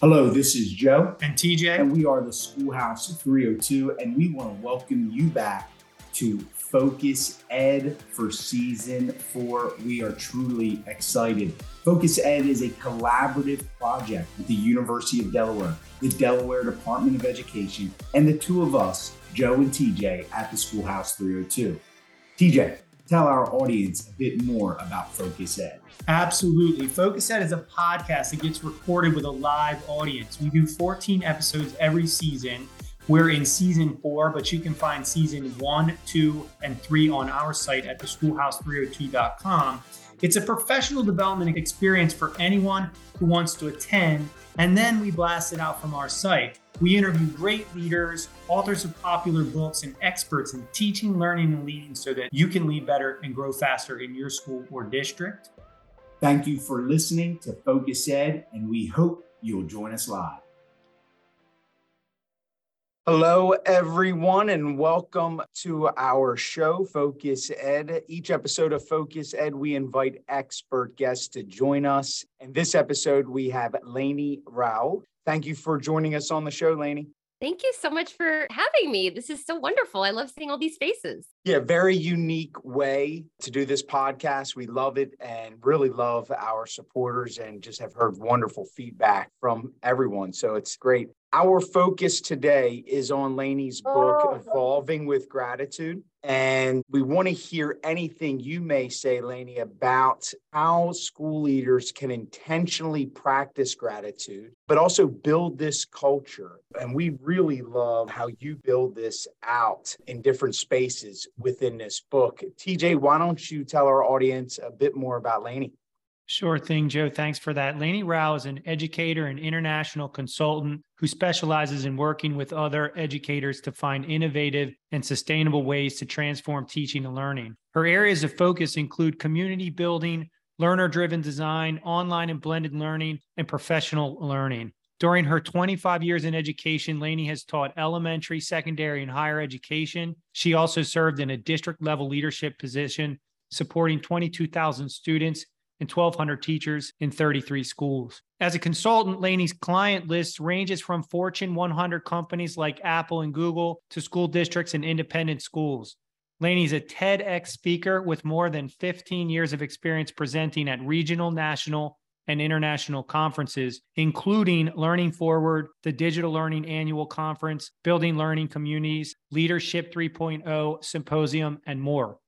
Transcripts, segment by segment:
Hello, this is Joe. And TJ. And we are the Schoolhouse 302, and we want to welcome you back to Focus Ed for season four. We are truly excited. Focus Ed is a collaborative project with the University of Delaware, the Delaware Department of Education, and the two of us, Joe and TJ, at the Schoolhouse 302. TJ, tell our audience a bit more about Focus Ed. Absolutely. Focus Ed is a podcast that gets recorded with a live audience. We do 14 episodes every season. We're in season four, but you can find season one, two, and three on our site at theschoolhouse302.com. It's a professional development experience for anyone who wants to attend, and then we blast it out from our site. We interview great leaders, authors of popular books, and experts in teaching, learning, and leading so that you can lead better and grow faster in your school or district. Thank you for listening to Focus Ed, and we hope you'll join us live. Hello, everyone, and welcome to our show, Focus Ed. Each episode of Focus Ed, we invite expert guests to join us. In this episode, we have Lainie Rowell. Thank you for joining us on the show, Lainie. Thank you so much for having me. This is so wonderful. I love seeing all these faces. Yeah, very unique way to do this podcast. We love it and really love our supporters and just have heard wonderful feedback from everyone. So it's great. Our focus today is on Lainie's book, oh. Evolving with Gratitude. And we want to hear anything you may say, Lainie, about how school leaders can intentionally practice gratitude, but also build this culture. And we really love how you build this out in different spaces within this book. TJ, why don't you tell our audience a bit more about Lainie? Sure thing, Joe. Thanks for that. Lainie Rowell is an educator and international consultant who specializes in working with other educators to find innovative and sustainable ways to transform teaching and learning. Her areas of focus include community building, learner driven design, online and blended learning, and professional learning. During her 25 years in education, Lainie has taught elementary, secondary, and higher education. She also served in a district level leadership position, supporting 22,000 students and 1,200 teachers in 33 schools. As a consultant, Lainie's client list ranges from Fortune 100 companies like Apple and Google to school districts and independent schools. Lainie's a TEDx speaker with more than 15 years of experience presenting at regional, national, and international conferences, including Learning Forward, the Digital Learning Annual Conference, Building Learning Communities, Leadership 3.0 Symposium, and more.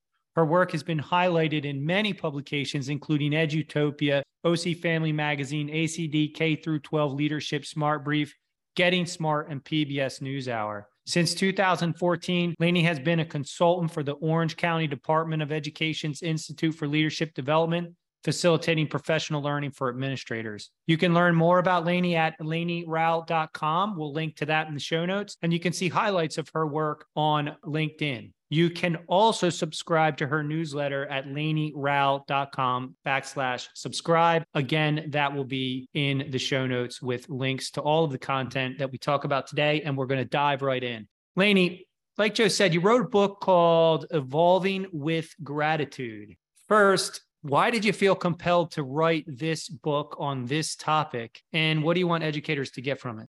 Her work has been highlighted in many publications, including Edutopia, OC Family Magazine, ASCD K through 12 Leadership Smart Brief, Getting Smart, and PBS NewsHour. Since 2014, Lainie has been a consultant for the Orange County Department of Education's Institute for Leadership Development, facilitating professional learning for administrators. You can learn more about Lainie at lainierowell.com. We'll link to that in the show notes, and you can see highlights of her work on LinkedIn. You can also subscribe to her newsletter at lainierowell.com backslash subscribe. Again, that will be in the show notes with links to all of the content that we talk about today. And we're going to dive right in. Lainie, like Joe said, you wrote a book called Evolving with Gratitude. First, why did you feel compelled to write this book on this topic? And what do you want educators to get from it?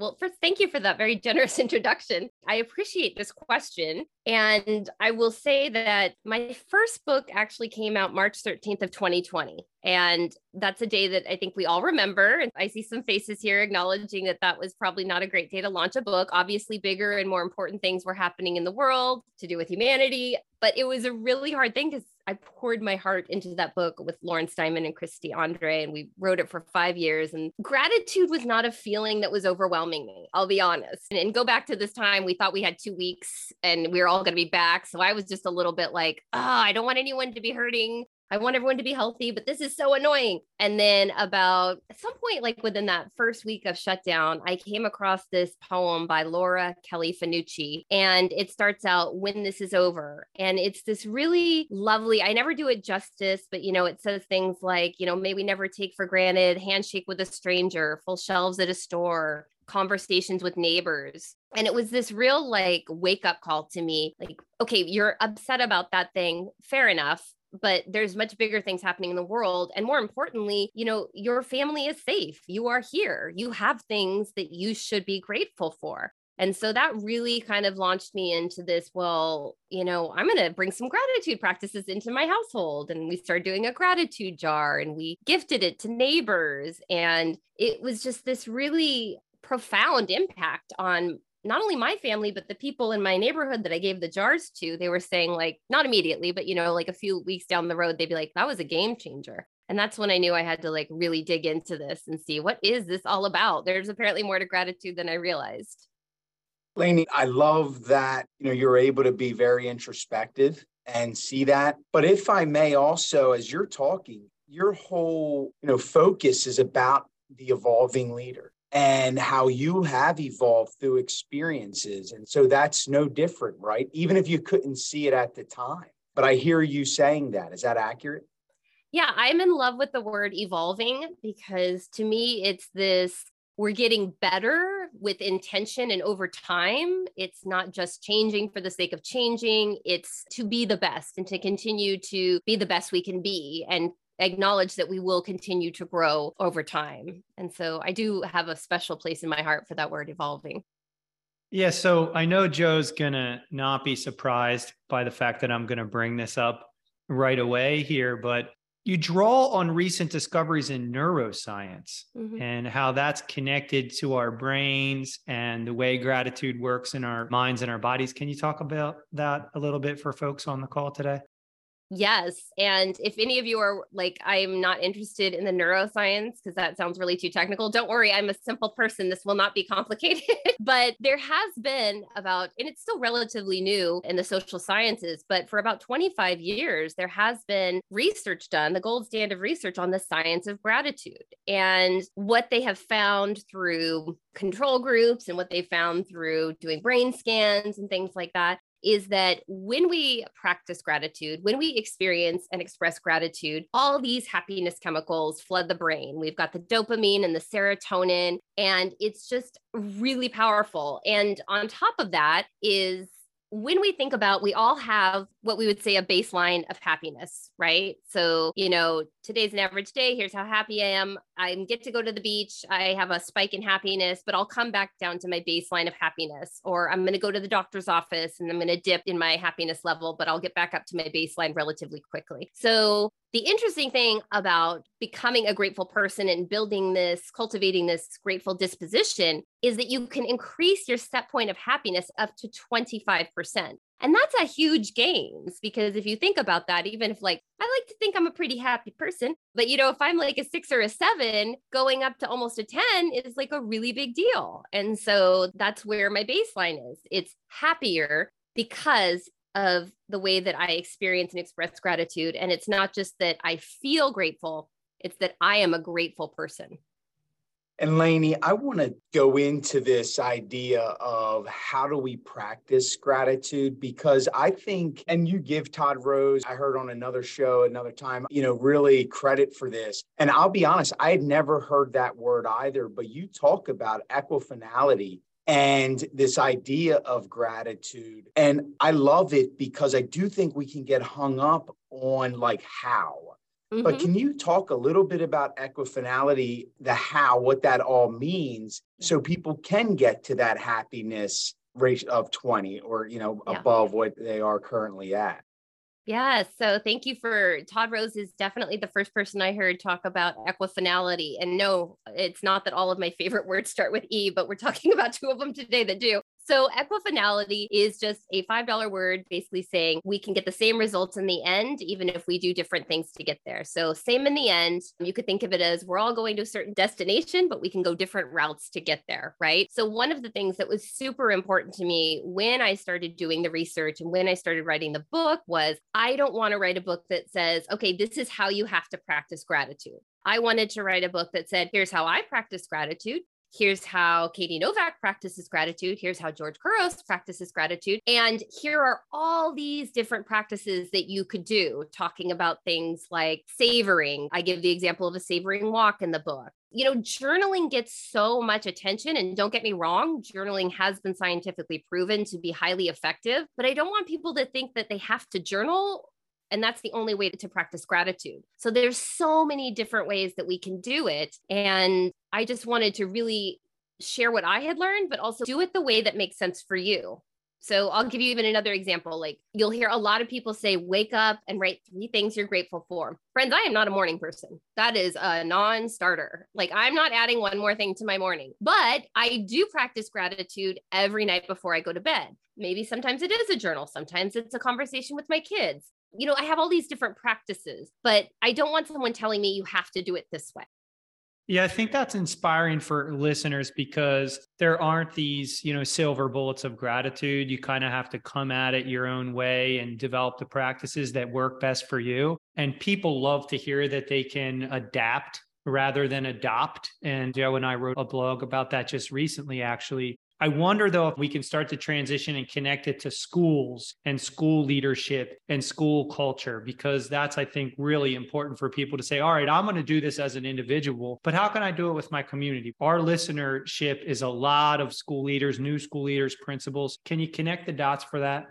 Well, first, thank you for that very generous introduction. I appreciate this question. And I will say that my first book actually came out March 13th of 2020. And that's a day that I think we all remember. And I see some faces here acknowledging that that was probably not a great day to launch a book. Obviously, bigger and more important things were happening in the world to do with humanity. But it was a really hard thing because I poured my heart into that book with Lauren Steinman and Christy Andre, and we wrote it for five years. And gratitude was not a feeling that was overwhelming me, I'll be honest. And, and go back to this time, we thought we had two weeks and we were all going to be back. So I was just a little bit like, oh, I don't want anyone to be hurting. I want everyone to be healthy, but this is so annoying. And then, about at some point, like within that first week of shutdown, I came across this poem by Laura Kelly Fanucci. And it starts out, When This Is Over. And it's this really lovely, I never do it justice, but you know, it says things like, you know, may we never take for granted, handshake with a stranger, full shelves at a store, conversations with neighbors. And it was this real like wake up call to me like, okay, you're upset about that thing. Fair enough but there's much bigger things happening in the world. And more importantly, you know, your family is safe. You are here. You have things that you should be grateful for. And so that really kind of launched me into this. Well, you know, I'm going to bring some gratitude practices into my household. And we started doing a gratitude jar and we gifted it to neighbors. And it was just this really profound impact on not only my family but the people in my neighborhood that I gave the jars to they were saying like not immediately but you know like a few weeks down the road they'd be like that was a game changer. And that's when I knew I had to like really dig into this and see what is this all about? There's apparently more to gratitude than I realized. Lainie, I love that you know you're able to be very introspective and see that. But if I may also, as you're talking, your whole you know focus is about the evolving leader and how you have evolved through experiences. And so that's no different, right? Even if you couldn't see it at the time. But I hear you saying that. Is that accurate? Yeah, I'm in love with the word evolving because to me, it's this we're getting better with intention and over time. It's not just changing for the sake of changing, it's to be the best and to continue to be the best we can be and acknowledge that we will continue to grow over time. And so I do have a special place in my heart for that word evolving. Yeah. So I know Joe's going to not be surprised by the fact that I'm going to bring this up right away here, but you draw on recent discoveries in neuroscience mm-hmm. and how that's connected to our brains and the way gratitude works in our minds and our bodies. Can you talk about that a little bit for folks on the call today? Yes. And if any of you are like, I'm not interested in the neuroscience because that sounds really too technical, don't worry. I'm a simple person. This will not be complicated. but there has been about, and it's still relatively new in the social sciences, but for about 25 years, there has been research done, the gold standard of research on the science of gratitude. And what they have found through control groups and what they found through doing brain scans and things like that is that when we practice gratitude, when we experience and express gratitude, all these happiness chemicals flood the brain. We've got the dopamine and the serotonin, and it's just really powerful. And on top of that is when we think about we all have what we would say a baseline of happiness right? So you know today's an average day here's how happy i am. I get to go to the beach i have a spike in happiness but i'll come back down to my baseline of happiness. Or i'm going to go to the doctor's office and i'm going to dip in my happiness level but i'll get back up to my baseline relatively quickly. So the interesting thing about becoming a grateful person and building this, cultivating this grateful disposition is that you can increase your set point of happiness up to 25%. And that's a huge gains because if you think about that, even if like I like to think I'm a pretty happy person, but you know, if I'm like a six or a seven, going up to almost a 10 is like a really big deal. And so that's where my baseline is. It's happier because of the way that I experience and express gratitude. And it's not just that I feel grateful, it's that I am a grateful person. And Lainie, I want to go into this idea of how do we practice gratitude because I think, and you give Todd Rose, I heard on another show another time, you know, really credit for this. And I'll be honest, I had never heard that word either, but you talk about equifinality and this idea of gratitude. And I love it because I do think we can get hung up on like how. Mm-hmm. But can you talk a little bit about equifinality, the how, what that all means, so people can get to that happiness rate of 20 or, you know, yeah. above what they are currently at? Yeah. So thank you for Todd Rose is definitely the first person I heard talk about equifinality. And no, it's not that all of my favorite words start with E, but we're talking about two of them today that do. So, equifinality is just a $5 word basically saying we can get the same results in the end, even if we do different things to get there. So, same in the end, you could think of it as we're all going to a certain destination, but we can go different routes to get there, right? So, one of the things that was super important to me when I started doing the research and when I started writing the book was I don't want to write a book that says, okay, this is how you have to practice gratitude. I wanted to write a book that said, here's how I practice gratitude here's how Katie Novak practices gratitude. Here's how George Couros practices gratitude. And here are all these different practices that you could do, talking about things like savoring. I give the example of a savoring walk in the book. You know, journaling gets so much attention. And don't get me wrong, journaling has been scientifically proven to be highly effective. But I don't want people to think that they have to journal And that's the only way to practice gratitude. So there's so many different ways that we can do it. And I just wanted to really share what I had learned, but also do it the way that makes sense for you. So I'll give you even another example. Like you'll hear a lot of people say, wake up and write three things you're grateful for. Friends, I am not a morning person. That is a non starter. Like I'm not adding one more thing to my morning, but I do practice gratitude every night before I go to bed. Maybe sometimes it is a journal, sometimes it's a conversation with my kids. You know, I have all these different practices, but I don't want someone telling me you have to do it this way. Yeah, I think that's inspiring for listeners because there aren't these, you know, silver bullets of gratitude. You kind of have to come at it your own way and develop the practices that work best for you. And people love to hear that they can adapt rather than adopt. And Joe and I wrote a blog about that just recently, actually, I wonder though if we can start to transition and connect it to schools and school leadership and school culture, because that's, I think, really important for people to say, all right, I'm going to do this as an individual, but how can I do it with my community? Our listenership is a lot of school leaders, new school leaders, principals. Can you connect the dots for that?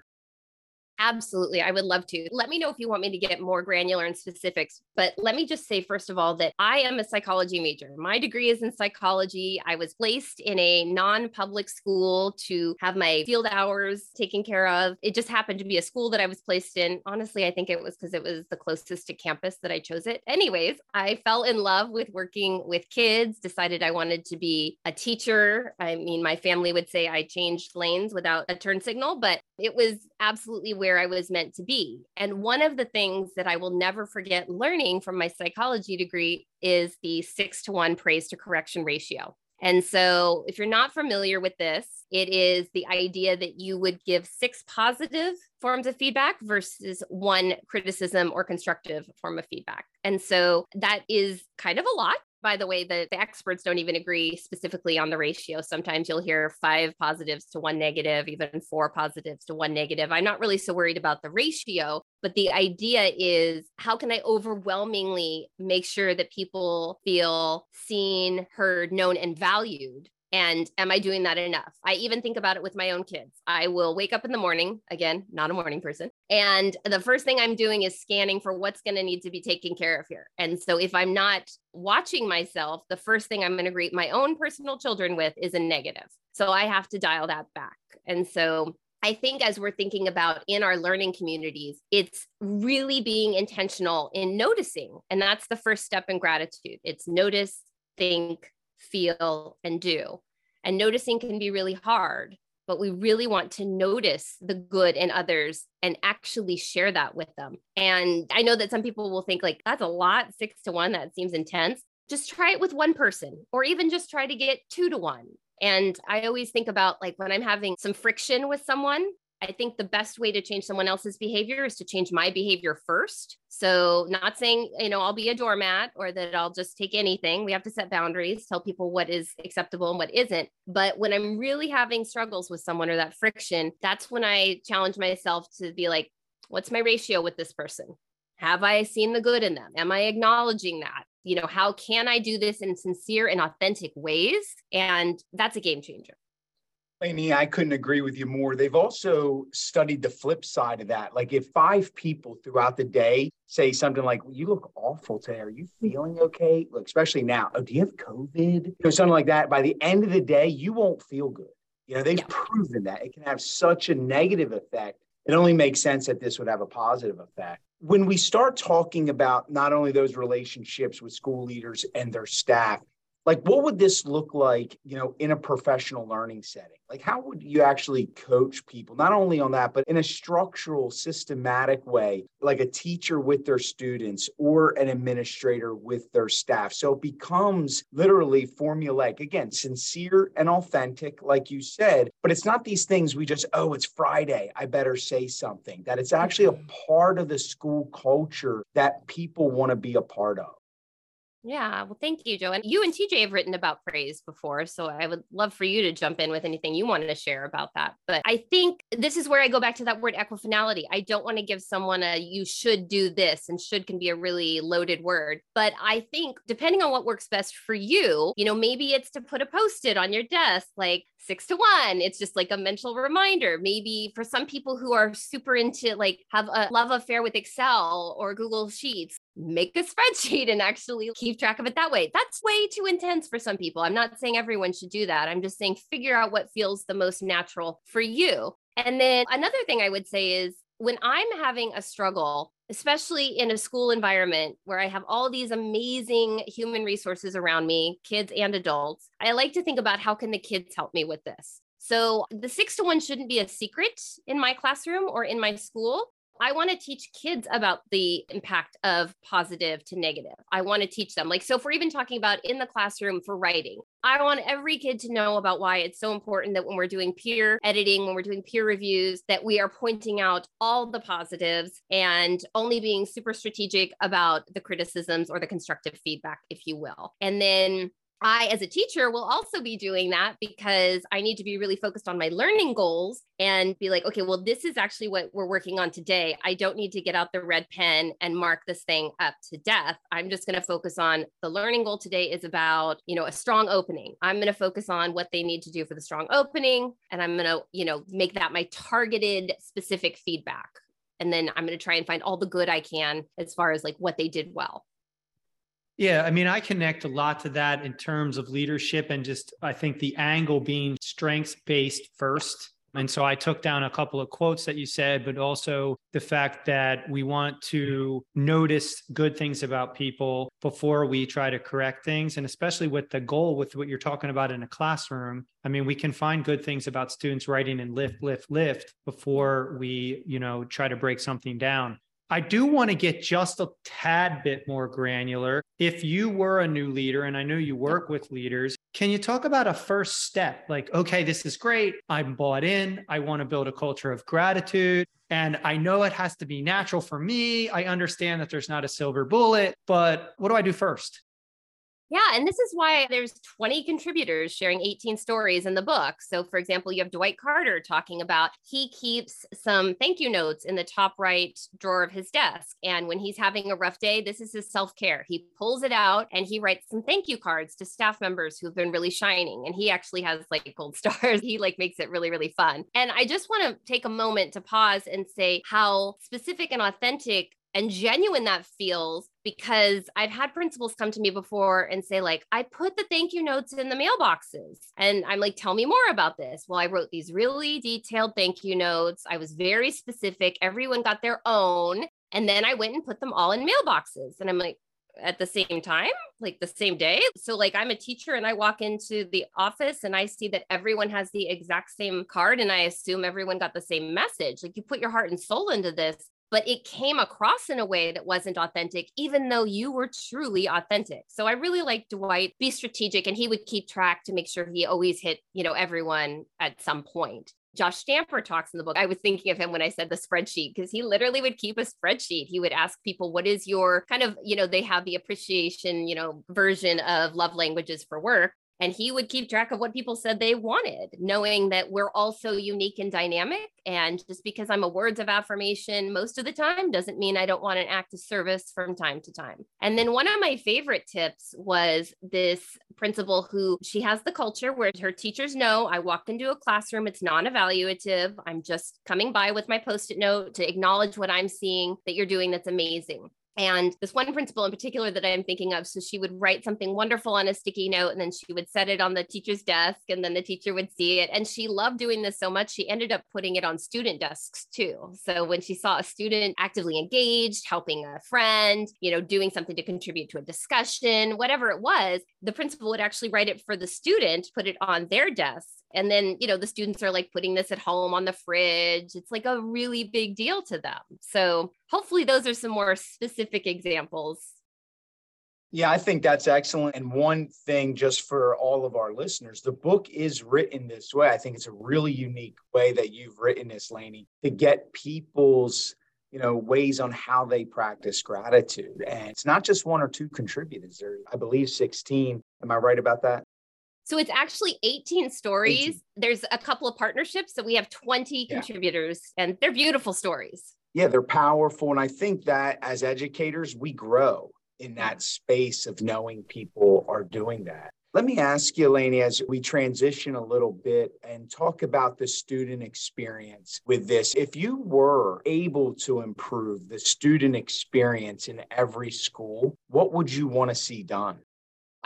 Absolutely. I would love to. Let me know if you want me to get more granular and specifics. But let me just say, first of all, that I am a psychology major. My degree is in psychology. I was placed in a non public school to have my field hours taken care of. It just happened to be a school that I was placed in. Honestly, I think it was because it was the closest to campus that I chose it. Anyways, I fell in love with working with kids, decided I wanted to be a teacher. I mean, my family would say I changed lanes without a turn signal, but it was absolutely where I was meant to be. And one of the things that I will never forget learning from my psychology degree is the six to one praise to correction ratio. And so, if you're not familiar with this, it is the idea that you would give six positive forms of feedback versus one criticism or constructive form of feedback. And so, that is kind of a lot by the way, the, the experts don't even agree specifically on the ratio. Sometimes you'll hear five positives to one negative, even four positives to one negative. I'm not really so worried about the ratio, but the idea is how can I overwhelmingly make sure that people feel seen, heard, known, and valued and am I doing that enough? I even think about it with my own kids. I will wake up in the morning, again, not a morning person. And the first thing I'm doing is scanning for what's going to need to be taken care of here. And so if I'm not watching myself, the first thing I'm going to greet my own personal children with is a negative. So I have to dial that back. And so I think as we're thinking about in our learning communities, it's really being intentional in noticing. And that's the first step in gratitude. It's notice, think, feel, and do. And noticing can be really hard, but we really want to notice the good in others and actually share that with them. And I know that some people will think, like, that's a lot, six to one, that seems intense. Just try it with one person, or even just try to get two to one. And I always think about like when I'm having some friction with someone, I think the best way to change someone else's behavior is to change my behavior first. So, not saying, you know, I'll be a doormat or that I'll just take anything. We have to set boundaries, tell people what is acceptable and what isn't. But when I'm really having struggles with someone or that friction, that's when I challenge myself to be like, what's my ratio with this person? Have I seen the good in them? Am I acknowledging that? You know, how can I do this in sincere and authentic ways? And that's a game changer. Lainie, I couldn't agree with you more. They've also studied the flip side of that. Like if five people throughout the day say something like, well, you look awful today. Are you feeling okay? Look, especially now. Oh, do you have COVID? You know, something like that. By the end of the day, you won't feel good. You know, they've yeah. proven that it can have such a negative effect. It only makes sense that this would have a positive effect. When we start talking about not only those relationships with school leaders and their staff, like what would this look like you know in a professional learning setting? Like how would you actually coach people not only on that but in a structural systematic way like a teacher with their students or an administrator with their staff? So it becomes literally formulaic. Again sincere and authentic like you said but it's not these things we just oh it's friday i better say something. That it's actually a mm-hmm. part of the school culture that people want to be a part of Yeah, well, thank you, Joe. And you and TJ have written about praise before. So I would love for you to jump in with anything you wanted to share about that. But I think this is where I go back to that word equifinality. I don't want to give someone a you should do this, and should can be a really loaded word. But I think depending on what works best for you, you know, maybe it's to put a post it on your desk like six to one. It's just like a mental reminder. Maybe for some people who are super into like have a love affair with Excel or Google Sheets, make a spreadsheet and actually keep track of it that way. That's way too intense for some people. I'm not saying everyone should do that. I'm just saying figure out what feels the most natural for you. And then another thing I would say is when I'm having a struggle, especially in a school environment where I have all these amazing human resources around me, kids and adults, I like to think about how can the kids help me with this. So the six to one shouldn't be a secret in my classroom or in my school. I want to teach kids about the impact of positive to negative. I want to teach them. Like, so if we're even talking about in the classroom for writing, I want every kid to know about why it's so important that when we're doing peer editing, when we're doing peer reviews, that we are pointing out all the positives and only being super strategic about the criticisms or the constructive feedback, if you will. And then I, as a teacher, will also be doing that because I need to be really focused on my learning goals and be like, okay, well, this is actually what we're working on today. I don't need to get out the red pen and mark this thing up to death. I'm just going to focus on the learning goal today is about, you know, a strong opening. I'm going to focus on what they need to do for the strong opening. And I'm going to, you know, make that my targeted specific feedback. And then I'm going to try and find all the good I can as far as like what they did well. Yeah, I mean, I connect a lot to that in terms of leadership and just I think the angle being strengths based first. And so I took down a couple of quotes that you said, but also the fact that we want to notice good things about people before we try to correct things. And especially with the goal with what you're talking about in a classroom. I mean, we can find good things about students writing and lift, lift, lift before we, you know, try to break something down. I do want to get just a tad bit more granular. If you were a new leader, and I know you work with leaders, can you talk about a first step? Like, okay, this is great. I'm bought in. I want to build a culture of gratitude. And I know it has to be natural for me. I understand that there's not a silver bullet, but what do I do first? Yeah, and this is why there's 20 contributors sharing 18 stories in the book. So, for example, you have Dwight Carter talking about he keeps some thank you notes in the top right drawer of his desk. And when he's having a rough day, this is his self care. He pulls it out and he writes some thank you cards to staff members who've been really shining. And he actually has like gold stars. He like makes it really, really fun. And I just want to take a moment to pause and say how specific and authentic and genuine that feels because I've had principals come to me before and say, like, I put the thank you notes in the mailboxes. And I'm like, tell me more about this. Well, I wrote these really detailed thank you notes. I was very specific. Everyone got their own. And then I went and put them all in mailboxes. And I'm like, at the same time, like the same day. So, like, I'm a teacher and I walk into the office and I see that everyone has the exact same card and I assume everyone got the same message. Like, you put your heart and soul into this but it came across in a way that wasn't authentic, even though you were truly authentic. So I really like Dwight be strategic and he would keep track to make sure he always hit, you know, everyone at some point. Josh Stamper talks in the book. I was thinking of him when I said the spreadsheet because he literally would keep a spreadsheet. He would ask people, what is your kind of, you know, they have the appreciation, you know, version of love languages for work and he would keep track of what people said they wanted knowing that we're all so unique and dynamic. And just because i'm a words of affirmation most of the time doesn't mean i don't want an act of service from time to time. And then one of my favorite tips was this principal who she has the culture where her teachers know i walked into a classroom it's non-evaluative. I'm just coming by with my post-it note to acknowledge what i'm seeing that you're doing that's amazing and this one principal in particular that I'm thinking of, so she would write something wonderful on a sticky note and then she would set it on the teacher's desk and then the teacher would see it. And she loved doing this so much, she ended up putting it on student desks too. So when she saw a student actively engaged, helping a friend, you know, doing something to contribute to a discussion, whatever it was, the principal would actually write it for the student, put it on their desk and then, you know, the students are like putting this at home on the fridge. It's like a really big deal to them. So hopefully those are some more specific examples. Yeah, I think that's excellent. And one thing just for all of our listeners, the book is written this way. I think it's a really unique way that you've written this, Lainie, to get people's you know, ways on how they practice gratitude. And it's not just one or two contributors. There, I believe 16. Am I right about that? So it's actually 18 stories. 18. There's a couple of partnerships. So we have 20 yeah. contributors and they're beautiful stories. Yeah, they're powerful. And I think that as educators, we grow in that space of knowing people are doing that. Let me ask you, Elaine, as we transition a little bit and talk about the student experience with this. If you were able to improve the student experience in every school, what would you want to see done?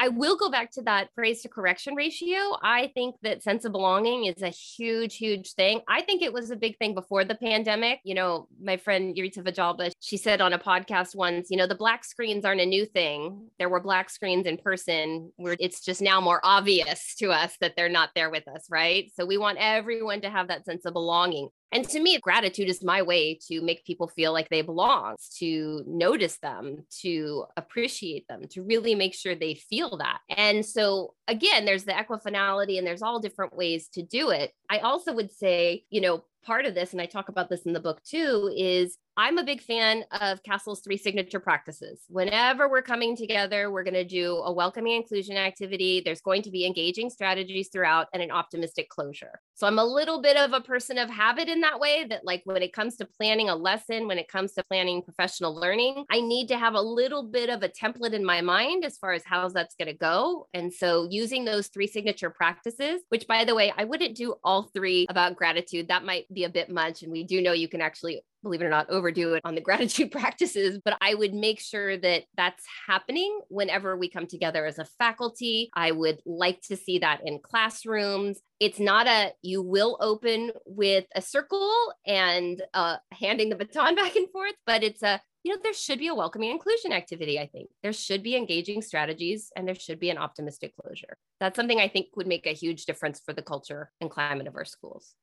I will go back to that praise to correction ratio. I think that sense of belonging is a huge, huge thing. I think it was a big thing before the pandemic. You know, my friend Yurita Vajalba, she said on a podcast once, you know, the black screens aren't a new thing. There were black screens in person where it's just now more obvious to us that they're not there with us, right? So we want everyone to have that sense of belonging. And to me, gratitude is my way to make people feel like they belong, to notice them, to appreciate them, to really make sure they feel that. And so, again, there's the equifinality and there's all different ways to do it. I also would say, you know, part of this, and I talk about this in the book too, is I'm a big fan of CASEL's three signature practices. Whenever we're coming together, we're going to do a welcoming inclusion activity. There's going to be engaging strategies throughout and an optimistic closure. So I'm a little bit of a person of habit in that way that, like, when it comes to planning a lesson, when it comes to planning professional learning, I need to have a little bit of a template in my mind as far as how that's going to go. And so using those three signature practices, which by the way, I wouldn't do all three about gratitude. That might be a bit much. And we do know you can actually believe it or not, overdo it on the gratitude practices, but I would make sure that that's happening whenever we come together as a faculty. I would like to see that in classrooms. It's not a you will open with a circle and uh, handing the baton back and forth, but it's a you know, there should be a welcoming inclusion activity, I think. There should be engaging strategies and there should be an optimistic closure. That's something I think would make a huge difference for the culture and climate of our schools.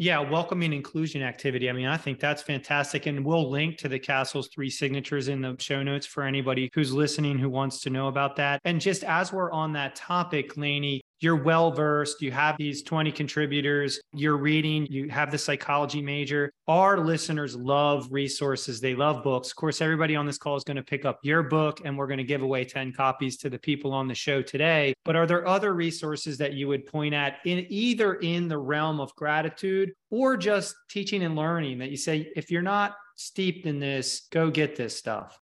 Yeah, welcoming inclusion activity. I mean, I think that's fantastic. And we'll link to the CASEL's three signatures in the show notes for anybody who's listening who wants to know about that. And just as we're on that topic, Lainie, you're well versed, you have these 20 contributors, you're reading, you have the psychology major. Our listeners love resources, they love books. Of course, everybody on this call is going to pick up your book, and we're going to give away 10 copies to the people on the show today. But are there other resources that you would point at in either in the realm of gratitude or just teaching and learning that you say, if you're not steeped in this, go get this stuff?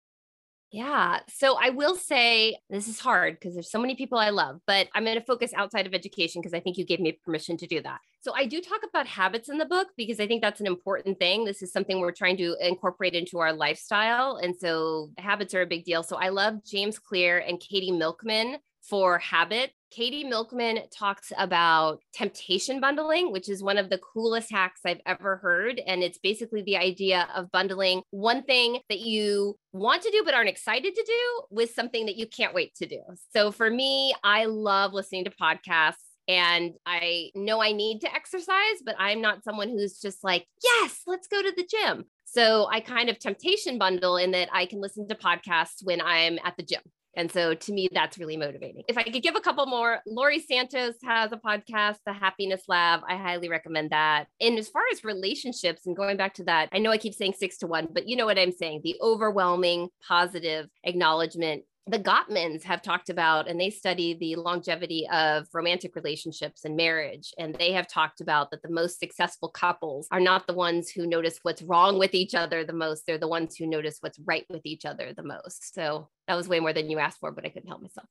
Yeah. So I will say this is hard because there's so many people I love, but I'm going to focus outside of education because I think you gave me permission to do that. So I do talk about habits in the book because I think that's an important thing. This is something we're trying to incorporate into our lifestyle. And so habits are a big deal. So I love James Clear and Katie Milkman for habit. Katie Milkman talks about temptation bundling, which is one of the coolest hacks I've ever heard. And it's basically the idea of bundling one thing that you want to do but aren't excited to do with something that you can't wait to do. So for me, I love listening to podcasts. And I know I need to exercise, but I'm not someone who's just like, yes, let's go to the gym. So I kind of temptation bundle in that I can listen to podcasts when I'm at the gym. And so to me, that's really motivating. If I could give a couple more, Laurie Santos has a podcast, The Happiness Lab. I highly recommend that. And as far as relationships and going back to that, I know I keep saying six to one, but you know what I'm saying the overwhelming positive acknowledgement the Gottmans have talked about, and they study the longevity of romantic relationships and marriage. And they have talked about that the most successful couples are not the ones who notice what's wrong with each other the most. They're the ones who notice what's right with each other the most. So that was way more than you asked for, but I couldn't help myself.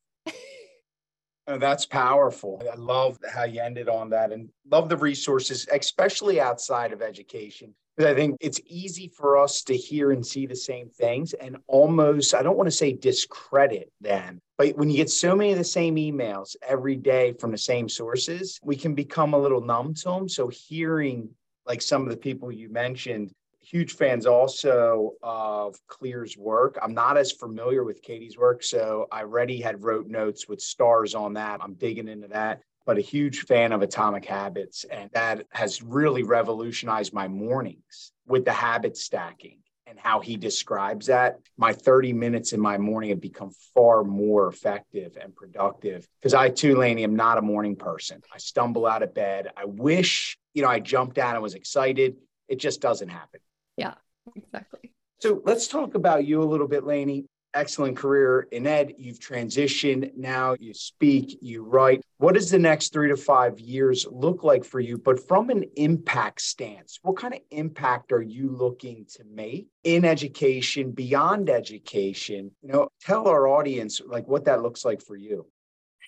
Oh, that's powerful. I love how you ended on that and love the resources, especially outside of education. I think it's easy for us to hear and see the same things and almost, I don't want to say discredit them, but when you get so many of the same emails every day from the same sources, we can become a little numb to them. So hearing like some of the people you mentioned, huge fans also of Clear's work. I'm not as familiar with Katie's work, so I already had wrote notes with stars on that. I'm digging into that but a huge fan of Atomic Habits. And that has really revolutionized my mornings with the habit stacking and how he describes that. My 30 minutes in my morning have become far more effective and productive because I too, Lainie, am not a morning person. I stumble out of bed. I wish, you know, I jumped out and was excited. It just doesn't happen. Yeah. Exactly. So let's talk about you a little bit, Lainie excellent career in ed. You've transitioned now, you speak, you write. What does the next three to five years look like for you? But from an impact stance, what kind of impact are you looking to make in education, beyond education? You know, tell our audience like what that looks like for you.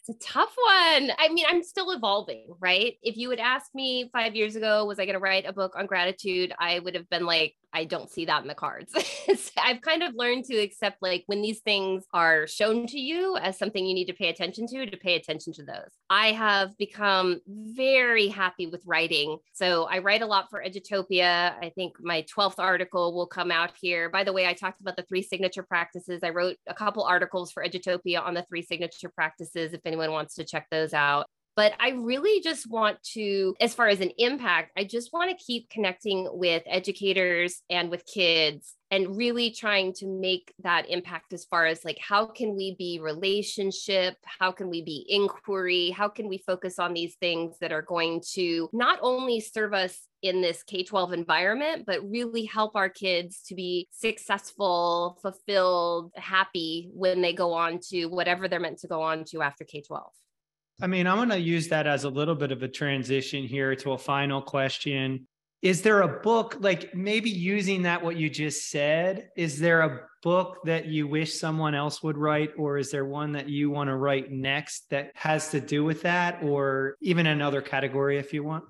It's a tough one. I mean, I'm still evolving, right? If you had asked me five years ago, was I going to write a book on gratitude? I would have been like, I don't see that in the cards. I've kind of learned to accept like when these things are shown to you as something you need to pay attention to, to pay attention to those. I have become very happy with writing. So I write a lot for Edutopia. I think my 12th article will come out here. By the way, I talked about the three signature practices. I wrote a couple articles for Edutopia on the three signature practices if anyone wants to check those out. But I really just want to, as far as an impact, I just want to keep connecting with educators and with kids and really trying to make that impact as far as like how can we be relationship? How can we be inquiry? How can we focus on these things that are going to not only serve us in this K-12 environment but really help our kids to be successful fulfilled happy when they go on to whatever they're meant to go on to after K-12 I mean, I'm going to use that as a little bit of a transition here to a final question. Is there a book, like maybe using that, what you just said, is there a book that you wish someone else would write, or is there one that you want to write next that has to do with that, or even another category if you want?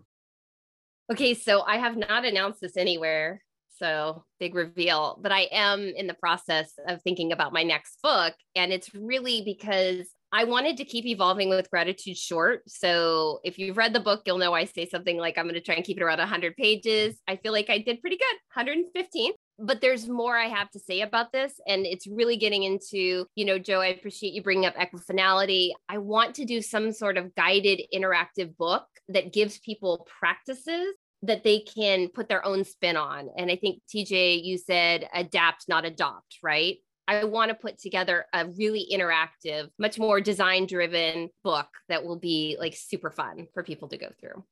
Okay, so I have not announced this anywhere. So big reveal, but I am in the process of thinking about my next book. And it's really because I wanted to keep evolving with gratitude short. So if you've read the book, you'll know I say something like I'm going to try and keep it around 100 pages. I feel like I did pretty good, 115. But there's more I have to say about this. And it's really getting into, you know, Joe, I appreciate you bringing up equifinality. I want to do some sort of guided interactive book that gives people practices that they can put their own spin on. And I think TJ, you said adapt, not adopt, right? I want to put together a really interactive, much more design driven book that will be like super fun for people to go through.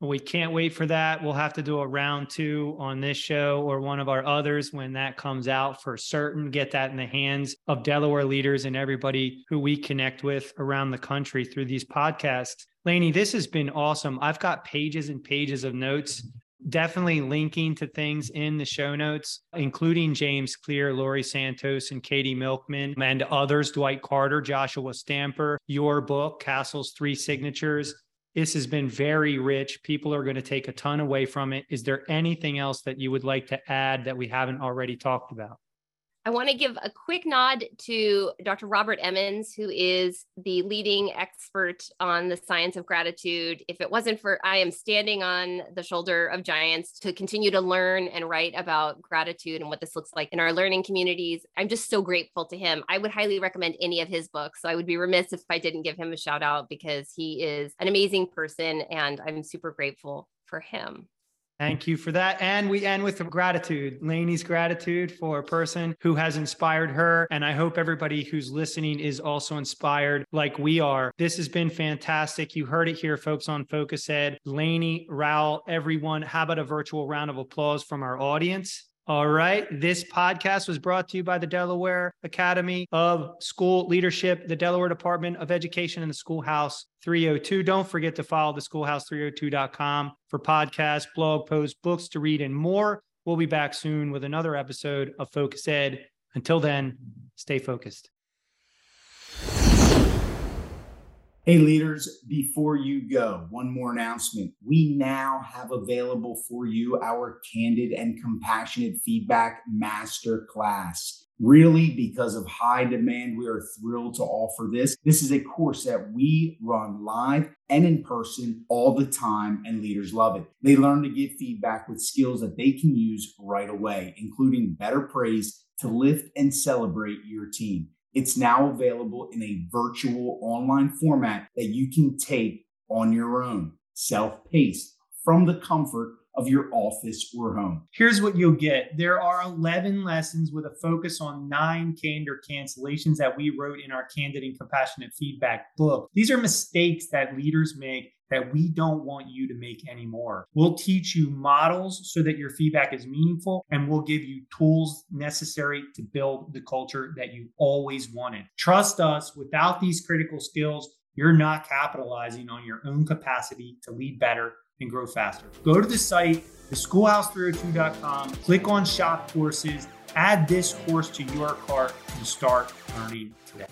We can't wait for that. We'll have to do a round two on this show or one of our others when that comes out for certain. Get that in the hands of Delaware leaders and everybody who we connect with around the country through these podcasts. Lainie, this has been awesome. I've got pages and pages of notes definitely linking to things in the show notes, including James Clear, Laurie Santos, and Katie Milkman, and others, Dwight Carter, Joshua Stamper, your book, CASEL's Three Signatures. This has been very rich. People are going to take a ton away from it. Is there anything else that you would like to add that we haven't already talked about? I want to give a quick nod to Dr. Robert Emmons, who is the leading expert on the science of gratitude. If it wasn't for I am standing on the shoulder of giants to continue to learn and write about gratitude and what this looks like in our learning communities, I'm just so grateful to him. I would highly recommend any of his books. So I would be remiss if I didn't give him a shout out because he is an amazing person and I'm super grateful for him. Thank you for that. And we end with gratitude, Lainie's gratitude for a person who has inspired her. And I hope everybody who's listening is also inspired like we are. This has been fantastic. You heard it here, folks, on Focus Ed. Lainie, Rowell, everyone, how about a virtual round of applause from our audience? All right. This podcast was brought to you by the Delaware Academy of School Leadership, the Delaware Department of Education, and the Schoolhouse 302. Don't forget to follow the schoolhouse302.com for podcasts, blog posts, books to read, and more. We'll be back soon with another episode of Focus Ed. Until then, stay focused. Hey, leaders, before you go, one more announcement. We now have available for you our candid and compassionate feedback master class. Really, because of high demand, we are thrilled to offer this. This is a course that we run live and in person all the time, and leaders love it. They learn to give feedback with skills that they can use right away, including better praise to lift and celebrate your team. It's now available in a virtual online format that you can take on your own, self paced from the comfort of your office or home. Here's what you'll get there are 11 lessons with a focus on nine candor cancellations that we wrote in our Candid and Compassionate Feedback book. These are mistakes that leaders make that we don't want you to make anymore. We'll teach you models so that your feedback is meaningful, and we'll give you tools necessary to build the culture that you always wanted. Trust us, without these critical skills, you're not capitalizing on your own capacity to lead better and grow faster. Go to the site, theschoolhouse302.com, click on shop courses, add this course to your cart, and start learning today.